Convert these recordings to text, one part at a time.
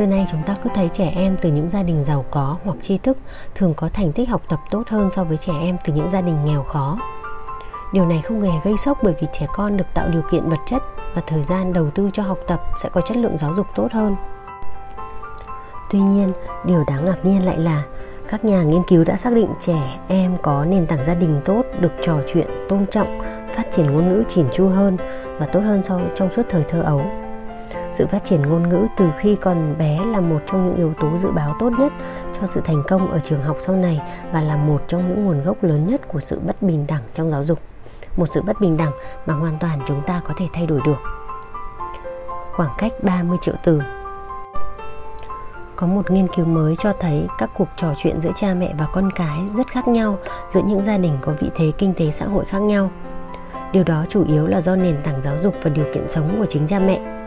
Xưa nay chúng ta cứ thấy trẻ em từ những gia đình giàu có hoặc tri thức thường có thành tích học tập tốt hơn so với trẻ em từ những gia đình nghèo khó. Điều này không hề gây sốc bởi vì trẻ con được tạo điều kiện vật chất và thời gian đầu tư cho học tập sẽ có chất lượng giáo dục tốt hơn. Tuy nhiên, điều đáng ngạc nhiên lại là các nhà nghiên cứu đã xác định trẻ em có nền tảng gia đình tốt, được trò chuyện, tôn trọng, phát triển ngôn ngữ chỉn chu hơn và tốt hơn so trong suốt thời thơ ấu sự phát triển ngôn ngữ từ khi còn bé là một trong những yếu tố dự báo tốt nhất cho sự thành công ở trường học sau này và là một trong những nguồn gốc lớn nhất của sự bất bình đẳng trong giáo dục. Một sự bất bình đẳng mà hoàn toàn chúng ta có thể thay đổi được. Khoảng cách 30 triệu từ. Có một nghiên cứu mới cho thấy các cuộc trò chuyện giữa cha mẹ và con cái rất khác nhau, giữa những gia đình có vị thế kinh tế xã hội khác nhau. Điều đó chủ yếu là do nền tảng giáo dục và điều kiện sống của chính cha mẹ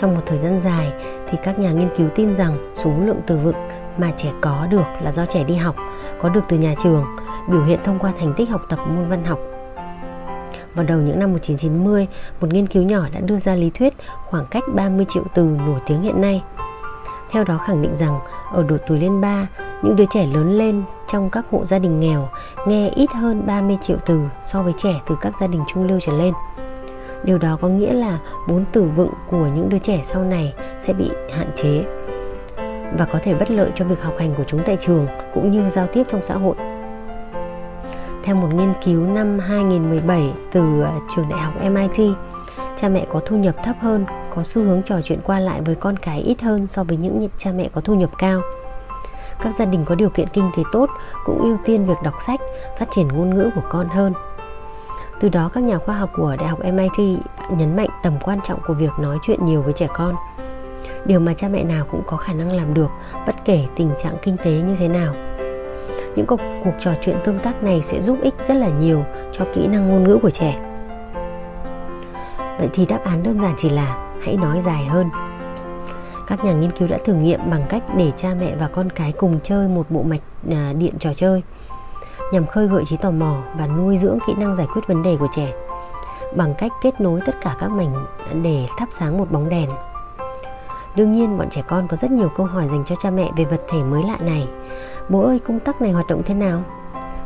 trong một thời gian dài thì các nhà nghiên cứu tin rằng số lượng từ vựng mà trẻ có được là do trẻ đi học, có được từ nhà trường, biểu hiện thông qua thành tích học tập môn văn học. Vào đầu những năm 1990, một nghiên cứu nhỏ đã đưa ra lý thuyết khoảng cách 30 triệu từ nổi tiếng hiện nay. Theo đó khẳng định rằng ở độ tuổi lên 3, những đứa trẻ lớn lên trong các hộ gia đình nghèo nghe ít hơn 30 triệu từ so với trẻ từ các gia đình trung lưu trở lên. Điều đó có nghĩa là vốn từ vựng của những đứa trẻ sau này sẽ bị hạn chế và có thể bất lợi cho việc học hành của chúng tại trường cũng như giao tiếp trong xã hội. Theo một nghiên cứu năm 2017 từ à, trường đại học MIT, cha mẹ có thu nhập thấp hơn có xu hướng trò chuyện qua lại với con cái ít hơn so với những cha mẹ có thu nhập cao. Các gia đình có điều kiện kinh tế tốt cũng ưu tiên việc đọc sách, phát triển ngôn ngữ của con hơn từ đó các nhà khoa học của Đại học MIT nhấn mạnh tầm quan trọng của việc nói chuyện nhiều với trẻ con. Điều mà cha mẹ nào cũng có khả năng làm được bất kể tình trạng kinh tế như thế nào. Những cuộc, cuộc trò chuyện tương tác này sẽ giúp ích rất là nhiều cho kỹ năng ngôn ngữ của trẻ. Vậy thì đáp án đơn giản chỉ là hãy nói dài hơn. Các nhà nghiên cứu đã thử nghiệm bằng cách để cha mẹ và con cái cùng chơi một bộ mạch à, điện trò chơi nhằm khơi gợi trí tò mò và nuôi dưỡng kỹ năng giải quyết vấn đề của trẻ, bằng cách kết nối tất cả các mảnh để thắp sáng một bóng đèn. Đương nhiên, bọn trẻ con có rất nhiều câu hỏi dành cho cha mẹ về vật thể mới lạ này. Bố ơi, công tắc này hoạt động thế nào?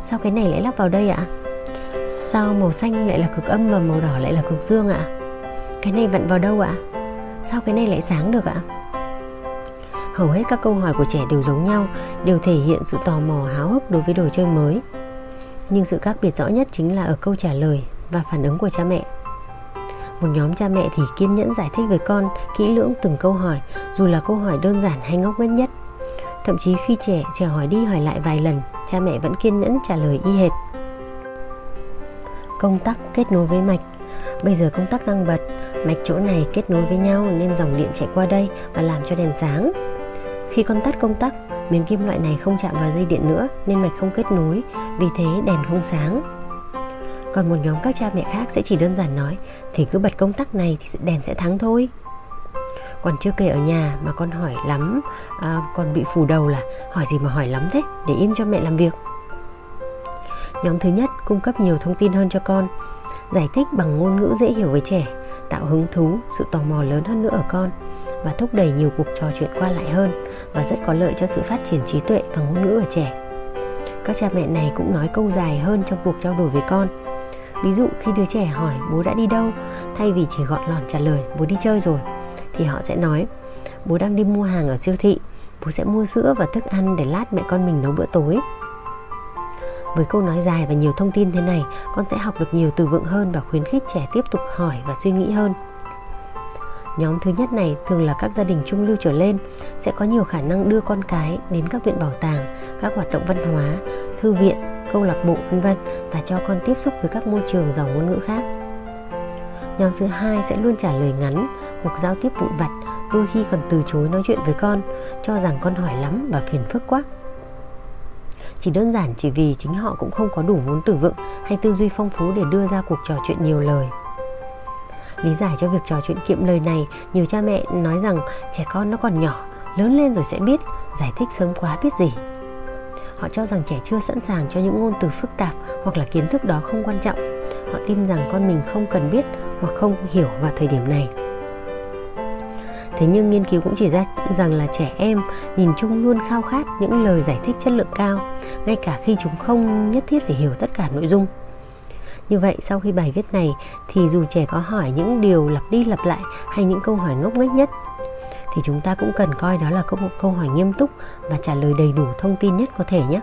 Sao cái này lại lắp vào đây ạ? Sao màu xanh lại là cực âm và màu đỏ lại là cực dương ạ? Cái này vặn vào đâu ạ? Sao cái này lại sáng được ạ? Hầu hết các câu hỏi của trẻ đều giống nhau, đều thể hiện sự tò mò, háo hức đối với đồ chơi mới. Nhưng sự khác biệt rõ nhất chính là ở câu trả lời và phản ứng của cha mẹ. Một nhóm cha mẹ thì kiên nhẫn giải thích với con kỹ lưỡng từng câu hỏi, dù là câu hỏi đơn giản hay ngốc nghếch nhất. Thậm chí khi trẻ trẻ hỏi đi hỏi lại vài lần, cha mẹ vẫn kiên nhẫn trả lời y hệt. Công tắc kết nối với mạch. Bây giờ công tắc đang bật mạch chỗ này kết nối với nhau nên dòng điện chạy qua đây và làm cho đèn sáng khi con tắt công tắc, miếng kim loại này không chạm vào dây điện nữa nên mạch không kết nối, vì thế đèn không sáng. Còn một nhóm các cha mẹ khác sẽ chỉ đơn giản nói thì cứ bật công tắc này thì đèn sẽ thắng thôi. Còn chưa kể ở nhà mà con hỏi lắm à, Còn bị phủ đầu là hỏi gì mà hỏi lắm thế Để im cho mẹ làm việc Nhóm thứ nhất cung cấp nhiều thông tin hơn cho con Giải thích bằng ngôn ngữ dễ hiểu với trẻ Tạo hứng thú, sự tò mò lớn hơn nữa ở con và thúc đẩy nhiều cuộc trò chuyện qua lại hơn và rất có lợi cho sự phát triển trí tuệ và ngôn ngữ ở trẻ. Các cha mẹ này cũng nói câu dài hơn trong cuộc trao đổi với con. Ví dụ khi đứa trẻ hỏi bố đã đi đâu, thay vì chỉ gọn lỏn trả lời bố đi chơi rồi, thì họ sẽ nói bố đang đi mua hàng ở siêu thị, bố sẽ mua sữa và thức ăn để lát mẹ con mình nấu bữa tối. Với câu nói dài và nhiều thông tin thế này, con sẽ học được nhiều từ vựng hơn và khuyến khích trẻ tiếp tục hỏi và suy nghĩ hơn. Nhóm thứ nhất này thường là các gia đình trung lưu trở lên sẽ có nhiều khả năng đưa con cái đến các viện bảo tàng, các hoạt động văn hóa, thư viện, câu lạc bộ vân vân và cho con tiếp xúc với các môi trường giàu ngôn ngữ khác. Nhóm thứ hai sẽ luôn trả lời ngắn, cuộc giao tiếp vụn vặt, đôi khi còn từ chối nói chuyện với con cho rằng con hỏi lắm và phiền phức quá chỉ đơn giản chỉ vì chính họ cũng không có đủ vốn từ vựng hay tư duy phong phú để đưa ra cuộc trò chuyện nhiều lời lý giải cho việc trò chuyện kiệm lời này. Nhiều cha mẹ nói rằng trẻ con nó còn nhỏ, lớn lên rồi sẽ biết, giải thích sớm quá biết gì. Họ cho rằng trẻ chưa sẵn sàng cho những ngôn từ phức tạp hoặc là kiến thức đó không quan trọng. Họ tin rằng con mình không cần biết hoặc không hiểu vào thời điểm này. Thế nhưng nghiên cứu cũng chỉ ra rằng là trẻ em nhìn chung luôn khao khát những lời giải thích chất lượng cao, ngay cả khi chúng không nhất thiết phải hiểu tất cả nội dung như vậy sau khi bài viết này thì dù trẻ có hỏi những điều lặp đi lặp lại hay những câu hỏi ngốc nghếch nhất thì chúng ta cũng cần coi đó là câu, câu hỏi nghiêm túc và trả lời đầy đủ thông tin nhất có thể nhé.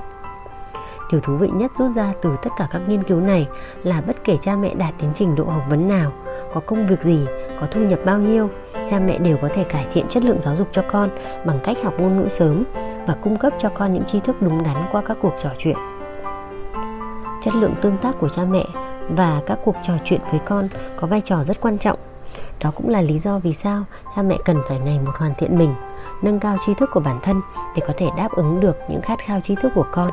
Điều thú vị nhất rút ra từ tất cả các nghiên cứu này là bất kể cha mẹ đạt đến trình độ học vấn nào, có công việc gì, có thu nhập bao nhiêu, cha mẹ đều có thể cải thiện chất lượng giáo dục cho con bằng cách học ngôn ngữ sớm và cung cấp cho con những tri thức đúng đắn qua các cuộc trò chuyện. Chất lượng tương tác của cha mẹ và các cuộc trò chuyện với con có vai trò rất quan trọng đó cũng là lý do vì sao cha mẹ cần phải ngày một hoàn thiện mình nâng cao tri thức của bản thân để có thể đáp ứng được những khát khao tri thức của con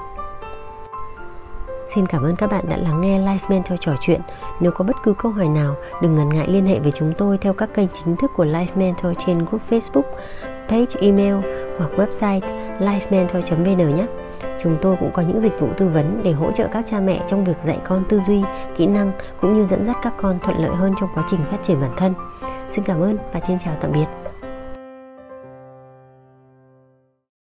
Xin cảm ơn các bạn đã lắng nghe Life Mentor trò chuyện. Nếu có bất cứ câu hỏi nào, đừng ngần ngại liên hệ với chúng tôi theo các kênh chính thức của Life Mentor trên group Facebook, page email hoặc website lifementor.vn nhé. Chúng tôi cũng có những dịch vụ tư vấn để hỗ trợ các cha mẹ trong việc dạy con tư duy, kỹ năng cũng như dẫn dắt các con thuận lợi hơn trong quá trình phát triển bản thân. Xin cảm ơn và xin chào tạm biệt.